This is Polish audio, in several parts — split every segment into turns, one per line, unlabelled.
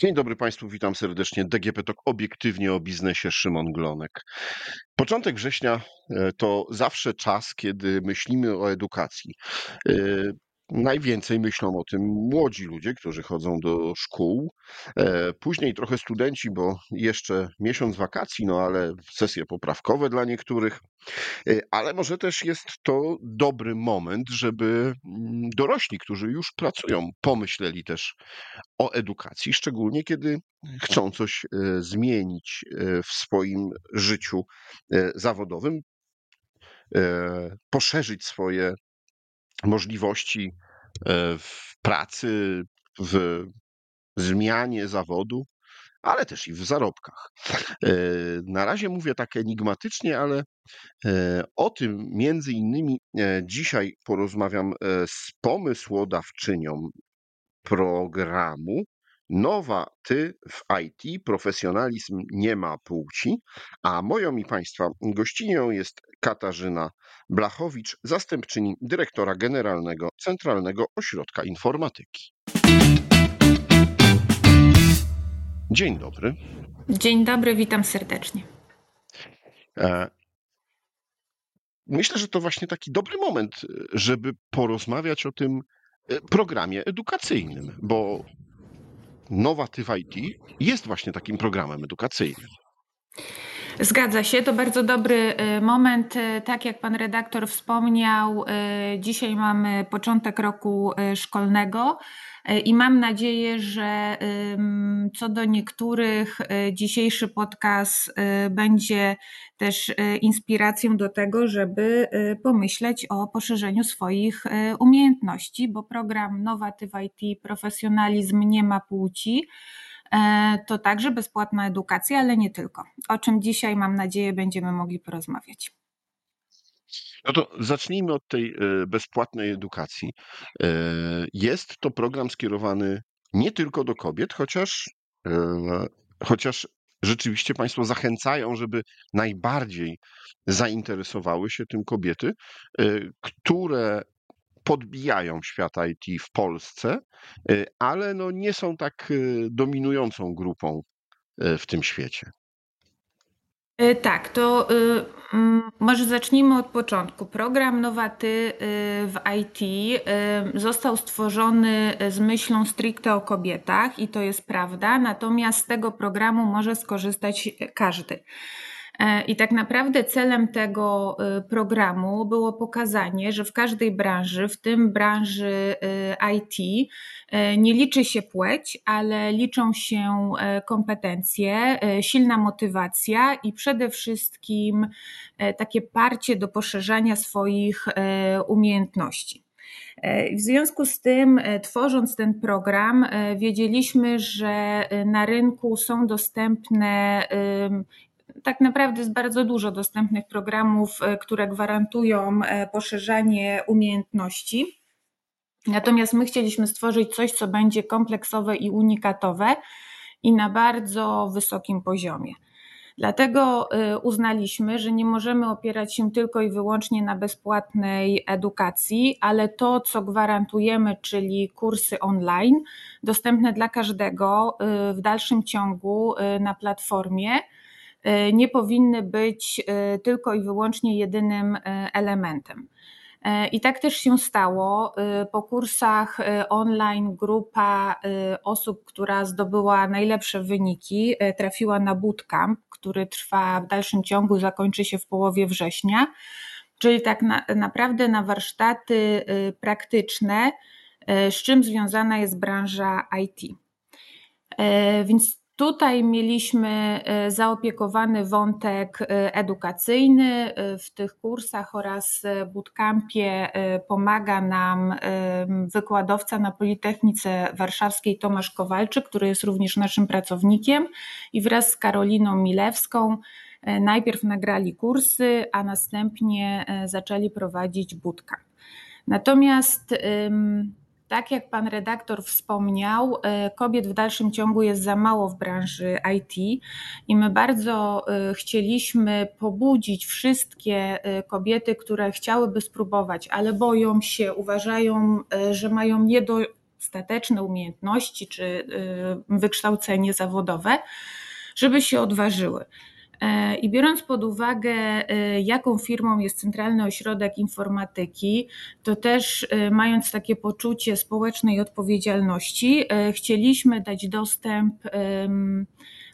Dzień dobry Państwu, witam serdecznie. DGP Talk obiektywnie o biznesie, Szymon Glonek. Początek września e, to zawsze czas, kiedy myślimy o edukacji. Najwięcej myślą o tym młodzi ludzie, którzy chodzą do szkół. E, Później trochę studenci, bo jeszcze miesiąc wakacji, no ale sesje poprawkowe dla niektórych. E, Ale może też jest to dobry moment, żeby mm, dorośli, którzy już pracują, pomyśleli też o edukacji, szczególnie kiedy chcą coś e, zmienić w swoim życiu zawodowym, poszerzyć swoje możliwości e, w pracy, w zmianie zawodu, ale też i w zarobkach. E, Na razie mówię tak enigmatycznie, ale e, o tym między innymi dzisiaj porozmawiam z pomysłodawczynią programu Nowa Ty w IT, profesjonalizm nie ma płci, a moją i Państwa gościnią jest Katarzyna Blachowicz, zastępczyni dyrektora generalnego Centralnego Ośrodka Informatyki. Dzień dobry.
Dzień dobry, witam serdecznie.
E, Myślę, że to właśnie taki dobry moment, żeby porozmawiać o tym e, programie edukacyjnym, bo Nowa Ty w IT jest właśnie takim programem edukacyjnym.
Zgadza się, to bardzo dobry y, moment. Y, Tak jak pan redaktor wspomniał, y, dzisiaj mamy początek roku szkolnego i mam nadzieję, że co do niektórych dzisiejszy podcast będzie też inspiracją do tego, żeby pomyśleć o poszerzeniu swoich umiejętności, bo program Nowa Ty w IT, profesjonalizm nie ma płci. E, to także bezpłatna edukacja, ale nie tylko. O czym dzisiaj, mam nadzieję, będziemy mogli porozmawiać.
No to zacznijmy od tej e, bezpłatnej edukacji. E, Jest to program skierowany nie tylko do kobiet, chociaż, chociaż rzeczywiście Państwo zachęcają, żeby najbardziej zainteresowały się tym kobiety, które podbijają świat IT w Polsce, e, ale no nie są tak e, dominującą grupą e, w tym świecie.
E, Tak, to y, może zacznijmy od początku. Program Nowaty y, w IT y, został stworzony z myślą stricte o kobietach i to jest prawda, natomiast z tego programu może skorzystać każdy. E, I tak naprawdę celem tego y, programu było pokazanie, że w każdej branży, w tym branży y, IT, nie liczy się płeć, ale liczą się e, kompetencje, e, silna motywacja i przede wszystkim e, takie parcie do poszerzania swoich e, umiejętności. E, W związku z tym, e, tworząc ten program, e, wiedzieliśmy, że e, na rynku są dostępne tak naprawdę jest bardzo dużo dostępnych programów, e, które gwarantują e, poszerzanie umiejętności. Natomiast my chcieliśmy stworzyć coś, co będzie kompleksowe i unikatowe i na bardzo wysokim poziomie. Dlatego y, uznaliśmy, że nie możemy opierać się tylko i wyłącznie na bezpłatnej edukacji, ale to, co gwarantujemy, czyli kursy online, dostępne dla każdego w dalszym ciągu na platformie, nie powinny być y, tylko i wyłącznie jedynym y, elementem. E, I tak też się stało. Po kursach online grupa osób, która zdobyła najlepsze wyniki, trafiła na bootcamp, który trwa w dalszym ciągu, zakończy się w połowie września. Czyli tak na, naprawdę na warsztaty praktyczne, z czym związana jest branża IT. E, Więc tutaj mieliśmy e, zaopiekowany wątek e, edukacyjny. E, W tych kursach oraz bootcampie pomaga nam wykładowca na Politechnice Warszawskiej Tomasz Kowalczyk, który jest również naszym pracownikiem i wraz z Karoliną Milewską najpierw nagrali kursy, a następnie zaczęli prowadzić bootcamp. Natomiast tak jak pan redaktor wspomniał, e, kobiet w dalszym ciągu jest za mało w branży IT i my bardzo e, chcieliśmy pobudzić wszystkie e, kobiety, które chciałyby spróbować, ale boją się, uważają, że mają nie do stateczne umiejętności czy wykształcenie zawodowe, żeby się odważyły. E, I biorąc pod uwagę, e, jaką firmą jest Centralny Ośrodek Informatyki, to też e, mając takie poczucie społecznej odpowiedzialności, chcieliśmy dać dostęp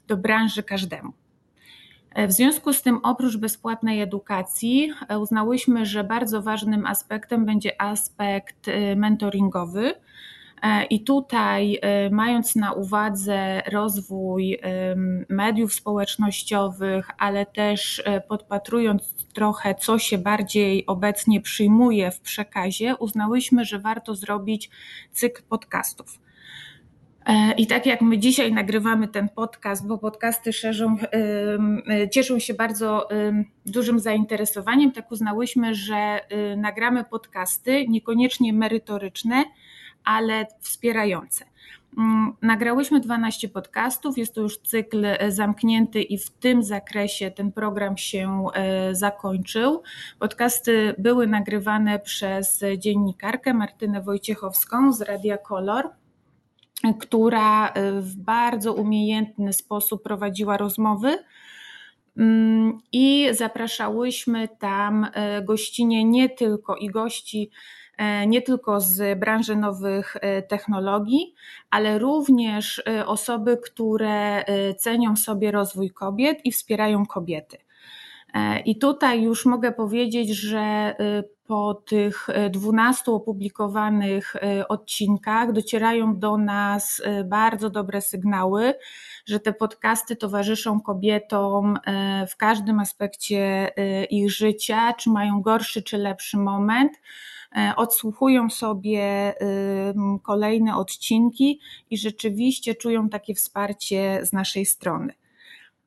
do branży każdemu. W związku z tym, oprócz bezpłatnej edukacji, uznałyśmy, że bardzo ważnym aspektem będzie aspekt mentoringowy I tutaj, e, mając na uwadze rozwój mediów społecznościowych, ale też e, podpatrując trochę, co się bardziej obecnie przyjmuje w przekazie, uznałyśmy, że warto zrobić cykl podcastów. I tak jak my dzisiaj nagrywamy ten podcast, bo podcasty szerzą, cieszą się bardzo dużym zainteresowaniem, tak uznałyśmy, że nagramy podcasty niekoniecznie merytoryczne, ale wspierające. Mm, nagrałyśmy 12 podcastów, jest to już cykl e, zamknięty i w tym zakresie ten program się e, zakończył. Podcasty były nagrywane przez dziennikarkę Martynę Wojciechowską z Radia Kolor która e, w bardzo umiejętny sposób prowadziła rozmowy. Mm, I zapraszałyśmy tam gościnie nie tylko i gości nie tylko z branży nowych e, technologii, ale również e, osoby, które cenią sobie rozwój kobiet i wspierają kobiety. I tutaj już mogę powiedzieć, że po tych 12 opublikowanych odcinkach docierają do nas bardzo dobre sygnały, że te podcasty towarzyszą kobietom w każdym aspekcie ich życia, czy mają gorszy czy lepszy moment E, odsłuchują sobie kolejne odcinki i rzeczywiście czują takie wsparcie z naszej strony.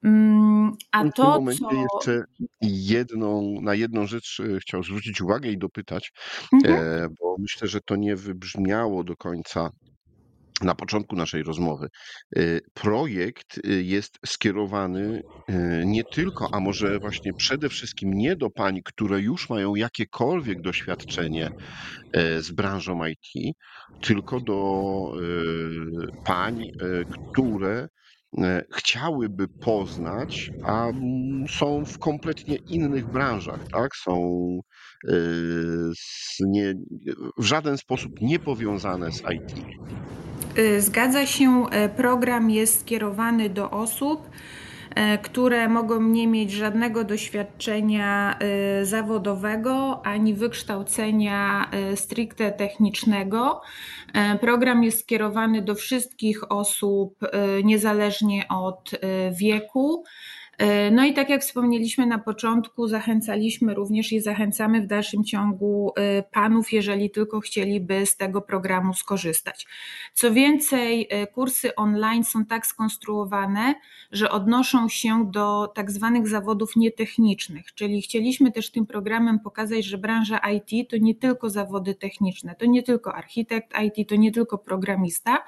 Mm, a w to, tym momencie co... jeszcze jedną, na jedną rzecz e, chciał zwrócić uwagę i dopytać, mhm. E, bo myślę, że to nie wybrzmiało do końca na początku naszej rozmowy. Y, projekt y, jest skierowany y, nie tylko, a może właśnie przede wszystkim nie do pań, które już mają jakiekolwiek doświadczenie z branżą IT, tylko do pań, które chciałyby poznać, a są w kompletnie innych branżach, tak? Są nie, w żaden sposób niepowiązane z IT.
Y, zgadza się, e, program jest skierowany do osób, e, które mogą nie mieć żadnego doświadczenia zawodowego ani wykształcenia stricte technicznego. Program jest skierowany do wszystkich osób, niezależnie od wieku. E, no i tak jak wspomnieliśmy na początku, zachęcaliśmy również i zachęcamy w dalszym ciągu e, panów, jeżeli tylko chcieliby z tego programu skorzystać. Co więcej, e, kursy online są tak skonstruowane, że odnoszą się do tak zwanych zawodów nietechnicznych, czyli chcieliśmy też tym programem pokazać, że branża IT to nie tylko zawody techniczne, to nie tylko architekt IT, to nie tylko programista,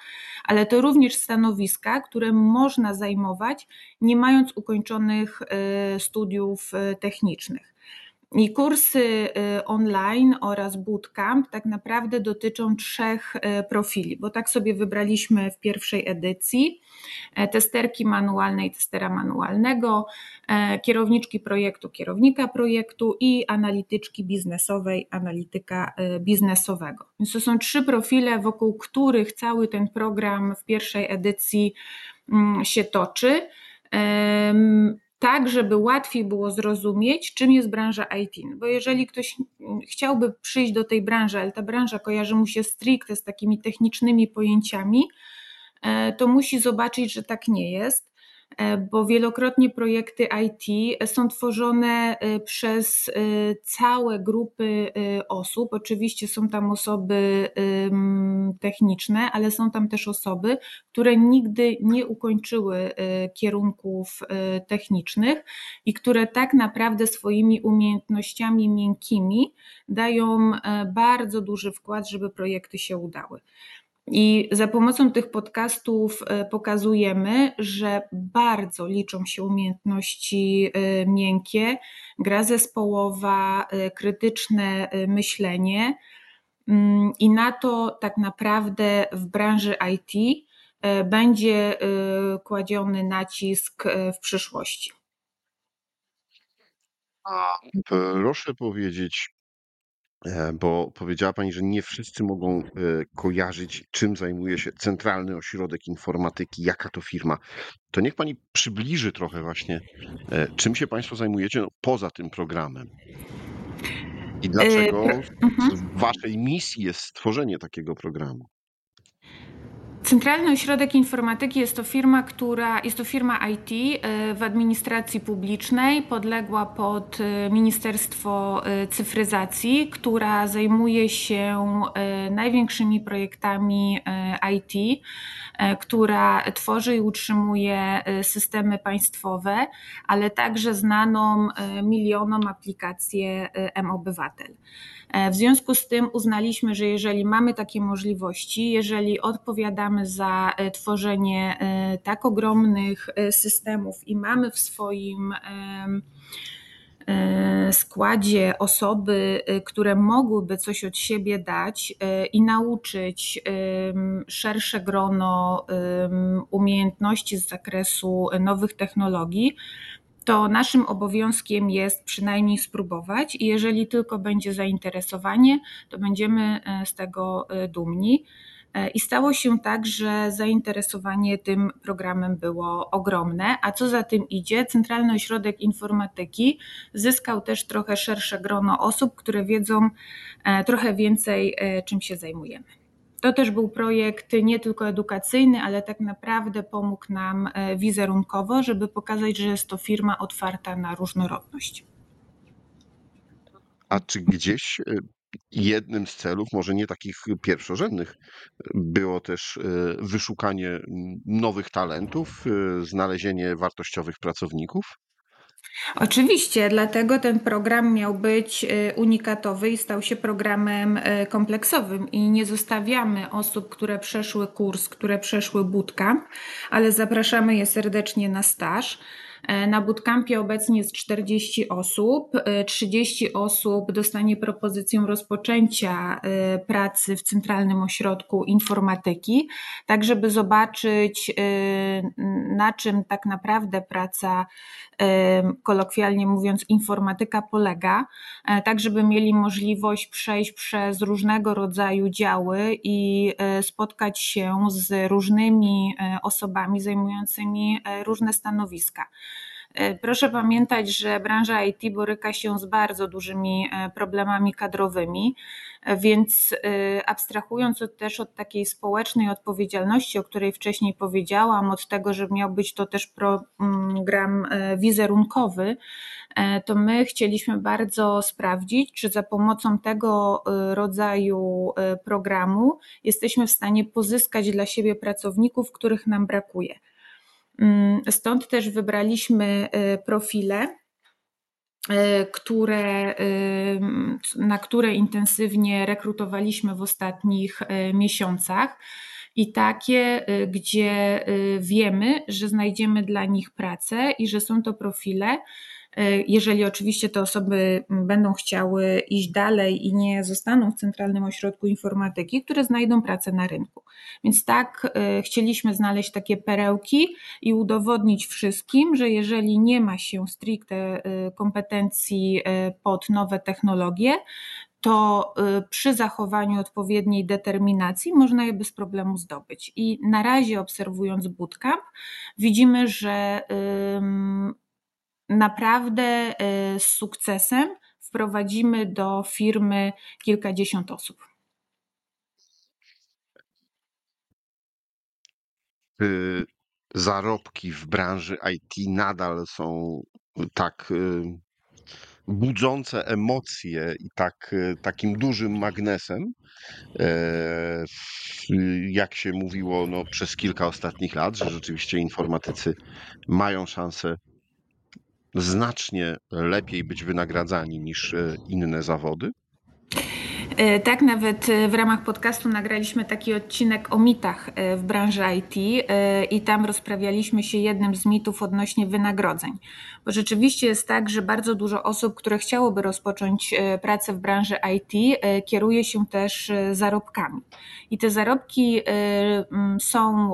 ale to również stanowiska, które można zajmować nie mając ukończonych y, studiów y, technicznych. I kursy y, online oraz bootcamp tak naprawdę dotyczą trzech profili, bo tak sobie wybraliśmy w pierwszej edycji: e, testerki manualnej, testera manualnego, e, kierowniczki projektu, kierownika projektu i analityczki biznesowej, analityka biznesowego. Więc to są trzy profile, wokół których cały ten program w pierwszej edycji mm, się toczy tak, żeby łatwiej było zrozumieć, czym jest branża IT. No bo jeżeli ktoś chciałby przyjść do tej branży, ale ta branża kojarzy mu się stricte z takimi technicznymi pojęciami, e, to musi zobaczyć, że tak nie jest. E, bo wielokrotnie projekty IT są tworzone e, przez e, całe grupy osób. Oczywiście są tam osoby techniczne, ale są tam też osoby, które nigdy nie ukończyły kierunków technicznych i które tak naprawdę swoimi umiejętnościami miękkimi dają bardzo duży wkład, żeby projekty się udały. I za pomocą tych podcastów e, pokazujemy, że bardzo liczą się umiejętności e, miękkie, gra zespołowa, e, krytyczne myślenie. Mm, I na to tak naprawdę w branży IT będzie kładziony nacisk w przyszłości.
Proszę powiedzieć, bo powiedziała Pani, że nie wszyscy mogą e, kojarzyć, czym zajmuje się Centralny Ośrodek Informatyki, jaka to firma. To niech Pani przybliży trochę właśnie, e, czym się Państwo zajmujecie no, poza tym programem. I dlaczego
Mhm.
w Waszej misji jest stworzenie takiego programu?
Centralny Ośrodek Informatyki jest to firma, która jest to firma IT e, w administracji publicznej, podległa pod e, Ministerstwo e, Cyfryzacji, która zajmuje się największymi projektami IT, która tworzy i utrzymuje systemy państwowe, ale także znaną milionom aplikację M-Obywatel. W związku z tym uznaliśmy, że jeżeli mamy takie możliwości, jeżeli odpowiadamy za e, tworzenie e, tak ogromnych e, systemów i mamy w swoim składzie osoby, które mogłyby coś od siebie dać i nauczyć szersze grono umiejętności z zakresu nowych technologii, to naszym obowiązkiem jest przynajmniej spróbować i jeżeli tylko będzie zainteresowanie, to będziemy z tego dumni. E, I stało się tak, że zainteresowanie tym programem było ogromne, a co za tym idzie, Centralny Ośrodek Informatyki zyskał też trochę szersze grono osób, które wiedzą trochę więcej, czym się zajmujemy. To też był projekt nie tylko edukacyjny, ale tak naprawdę pomógł nam e, wizerunkowo, żeby pokazać, że jest to firma otwarta na różnorodność.
A czy gdzieś e, jednym z celów, może nie takich pierwszorzędnych, było też e, wyszukanie nowych talentów, znalezienie wartościowych pracowników?
Oczywiście, dlatego ten program miał być y, unikatowy i stał się programem kompleksowym i nie zostawiamy osób, które przeszły kurs, które przeszły bootcamp, ale zapraszamy je serdecznie na staż. E, na bootcampie obecnie jest 40 osób. 30 e, osób dostanie propozycję rozpoczęcia e, pracy w Centralnym Ośrodku Informatyki, tak żeby zobaczyć, na czym tak naprawdę praca, kolokwialnie mówiąc, informatyka polega, tak żeby mieli możliwość przejść przez różnego rodzaju działy i spotkać się z różnymi osobami zajmującymi różne stanowiska. E, proszę pamiętać, że branża IT boryka się z bardzo dużymi e, problemami kadrowymi, e, więc abstrahując też od takiej społecznej odpowiedzialności, o której wcześniej powiedziałam, od tego, że miał być to też program wizerunkowy, to my chcieliśmy bardzo sprawdzić, czy za pomocą tego rodzaju programu jesteśmy w stanie pozyskać dla siebie pracowników, których nam brakuje. Mm, stąd też wybraliśmy y, profile, y, które, y, na które intensywnie rekrutowaliśmy w ostatnich miesiącach i takie, gdzie wiemy, że znajdziemy dla nich pracę i że są to profile, jeżeli oczywiście te osoby będą chciały iść dalej i nie zostaną w Centralnym Ośrodku Informatyki, które znajdą pracę na rynku. Więc tak e, chcieliśmy znaleźć takie perełki i udowodnić wszystkim, że jeżeli nie ma się stricte e, kompetencji pod nowe technologie, to przy zachowaniu odpowiedniej determinacji można je bez problemu zdobyć. I na razie obserwując bootcamp, widzimy, że naprawdę y, z sukcesem wprowadzimy do firmy kilkadziesiąt osób.
Czy zarobki w branży IT nadal są tak y, budzące emocje i tak, y, takim dużym magnesem, e, jak się mówiło no, przez kilka ostatnich lat, że rzeczywiście informatycy mają szansę znacznie lepiej być wynagradzani niż e, inne zawody?
E, tak, nawet e, w ramach podcastu nagraliśmy taki odcinek o mitach w branży IT i tam rozprawialiśmy się jednym z mitów odnośnie wynagrodzeń. Bo rzeczywiście jest tak, że bardzo dużo osób, które chciałoby rozpocząć pracę w branży IT, kieruje się też zarobkami. I te zarobki są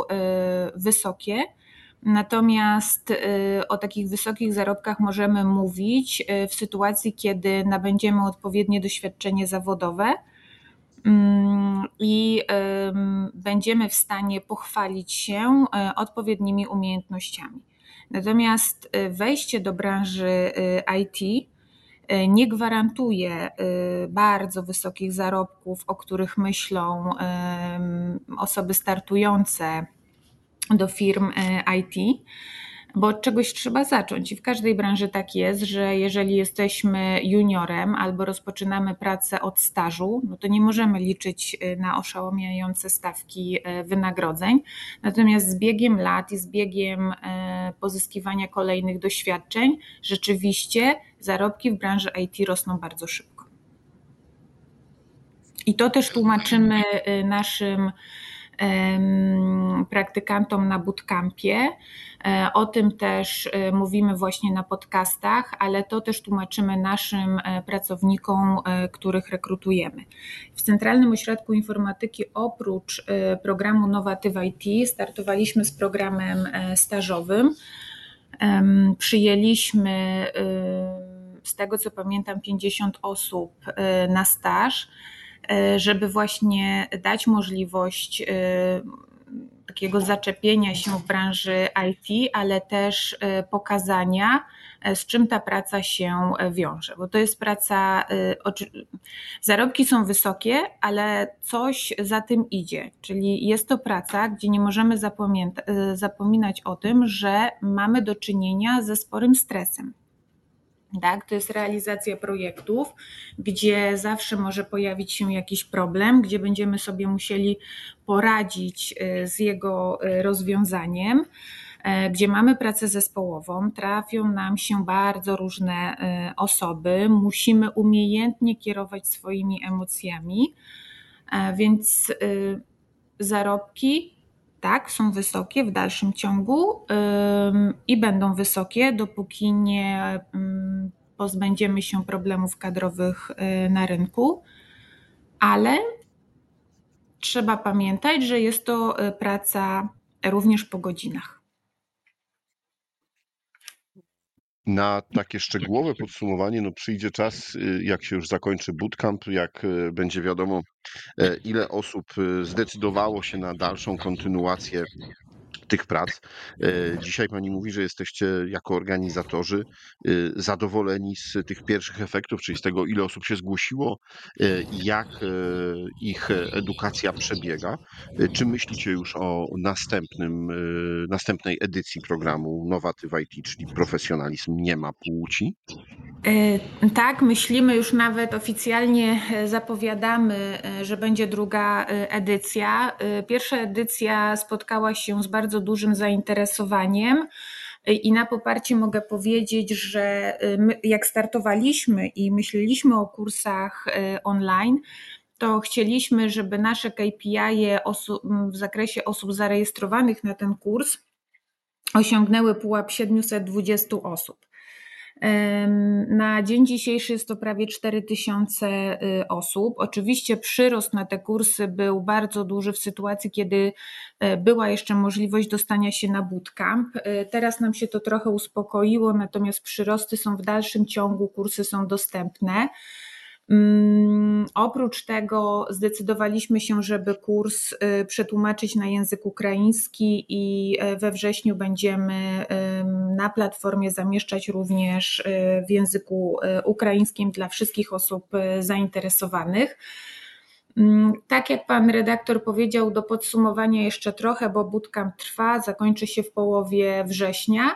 wysokie. Natomiast o takich wysokich zarobkach możemy mówić w sytuacji, kiedy nabędziemy odpowiednie doświadczenie zawodowe mm, i będziemy w stanie pochwalić się e, odpowiednimi umiejętnościami. Natomiast wejście do branży IT nie gwarantuje bardzo wysokich zarobków, o których myślą osoby startujące do firm e, IT, bo od czegoś trzeba zacząć. I w każdej branży tak jest, że jeżeli jesteśmy juniorem albo rozpoczynamy pracę od stażu, no to nie możemy liczyć e, na oszałamiające stawki e, wynagrodzeń. Natomiast z biegiem lat i z biegiem pozyskiwania kolejnych doświadczeń, rzeczywiście zarobki w branży IT rosną bardzo szybko. I to też tłumaczymy naszym praktykantom na bootcampie. E, o tym też e, mówimy właśnie na podcastach, ale to też tłumaczymy naszym e, pracownikom, których rekrutujemy. W Centralnym Ośrodku Informatyki oprócz programu Nowatyw IT startowaliśmy z programem stażowym. Przyjęliśmy z tego co pamiętam 50 osób na staż. E, żeby właśnie dać możliwość e, takiego zaczepienia się w branży IT, ale też e, pokazania, z czym ta praca się wiąże. Bo to jest praca, zarobki są wysokie, ale coś za tym idzie. Czyli jest to praca, gdzie nie możemy zapominać o tym, że mamy do czynienia ze sporym stresem tak? To jest realizacja projektów, gdzie zawsze może pojawić się jakiś problem, gdzie będziemy sobie musieli poradzić y, z jego y, rozwiązaniem, y, gdzie mamy pracę zespołową, trafią nam się bardzo różne osoby, musimy umiejętnie kierować swoimi emocjami, więc zarobki tak, są wysokie w dalszym ciągu i będą wysokie, dopóki nie pozbędziemy się problemów kadrowych y, na rynku, ale trzeba pamiętać, że jest to y, praca również po godzinach.
Na takie szczegółowe podsumowanie no przyjdzie czas, y, jak się już zakończy bootcamp, jak będzie wiadomo, e, ile osób zdecydowało się na dalszą kontynuację tych prac. E, dzisiaj Pani mówi, że jesteście jako organizatorzy e, zadowoleni z tych pierwszych efektów, czyli z tego, ile osób się zgłosiło, e, jak ich edukacja przebiega. Czy myślicie już o następnym, następnej edycji programu Nowatyw IT, czyli profesjonalizm nie ma płci?
Tak, myślimy już nawet oficjalnie zapowiadamy, że będzie druga edycja. Pierwsza edycja spotkała się z bardzo dużym zainteresowaniem. I na poparcie mogę powiedzieć, że my, jak startowaliśmy i myśleliśmy o kursach online, to chcieliśmy, żeby nasze KPI w zakresie osób zarejestrowanych na ten kurs osiągnęły pułap 720 osób. Na dzień dzisiejszy jest to prawie 4000 y, osób. Oczywiście przyrost na te kursy był bardzo duży w sytuacji, kiedy e, była jeszcze możliwość dostania się na bootcamp. E, teraz nam się to trochę uspokoiło, natomiast przyrosty są w dalszym ciągu, kursy są dostępne. Mm, oprócz tego zdecydowaliśmy się, żeby kurs y, przetłumaczyć na język ukraiński i e, we wrześniu będziemy na platformie zamieszczać również y, w języku y, ukraińskim dla wszystkich osób zainteresowanych. Mm, tak jak pan redaktor powiedział, do podsumowania jeszcze trochę, bo bootcamp trwa, zakończy się w połowie września.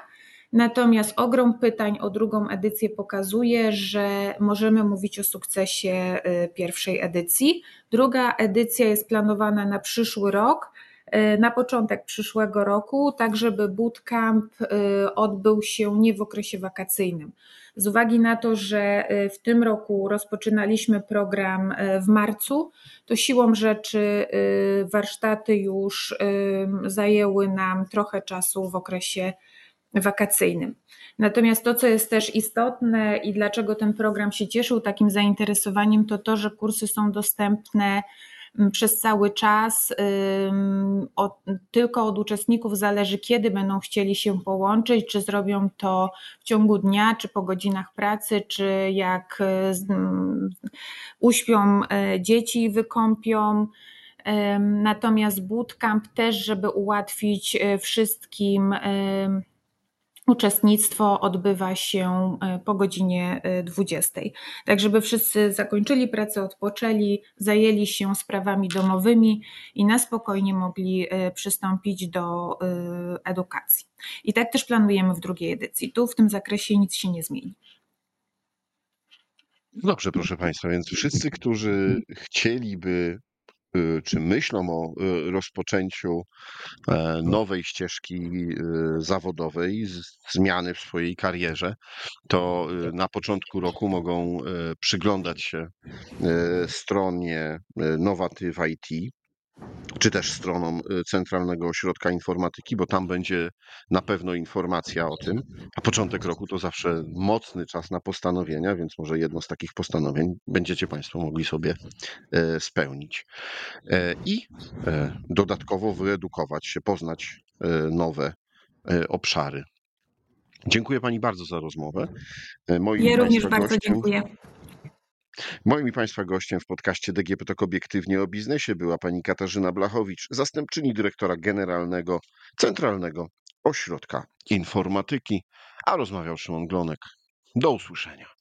Natomiast ogrom pytań o drugą edycję pokazuje, że możemy mówić o sukcesie y, pierwszej edycji. Druga edycja jest planowana na przyszły rok. na początek przyszłego roku, tak żeby bootcamp odbył się nie w okresie wakacyjnym. Z uwagi na to, że w tym roku rozpoczynaliśmy program w marcu, to siłą rzeczy warsztaty już zajęły nam trochę czasu w okresie wakacyjnym. Natomiast to, co jest też istotne i dlaczego ten program się cieszył takim zainteresowaniem, to to, że kursy są dostępne mm, przez cały czas. Od, tylko od uczestników zależy, kiedy będą chcieli się połączyć, czy zrobią to w ciągu dnia, czy po godzinach pracy, czy jak uśpią e, dzieci, wykąpią. Natomiast bootcamp też, żeby ułatwić e, wszystkim Uczestnictwo odbywa się e, po godzinie 20. E, tak, żeby wszyscy zakończyli pracę, odpoczęli, zajęli się sprawami domowymi i na spokojnie mogli e, przystąpić do edukacji. I tak też planujemy w drugiej edycji. Tu w tym zakresie nic się nie zmieni.
Dobrze, proszę Państwa, więc wszyscy, którzy chcieliby czy myślą o rozpoczęciu E, nowej ścieżki e, zawodowej, zmiany w swojej karierze, to e, na początku roku mogą przyglądać się stronie Nowatyw IT, czy też stroną Centralnego Ośrodka Informatyki, bo tam będzie na pewno informacja o tym. A początek roku to zawsze mocny czas na postanowienia, więc może jedno z takich postanowień będziecie Państwo mogli sobie spełnić. I dodatkowo wyedukować się, poznać nowe obszary. Dziękuję Pani bardzo za rozmowę.
Moim ja również bardzo gościem... dziękuję.
Moim i Państwa gościem w podcaście DGP Tok Obiektywnie o Biznesie była pani Katarzyna Blachowicz, zastępczyni dyrektora generalnego Centralnego Ośrodka Informatyki, a rozmawiał Szymon Glonek. Do usłyszenia.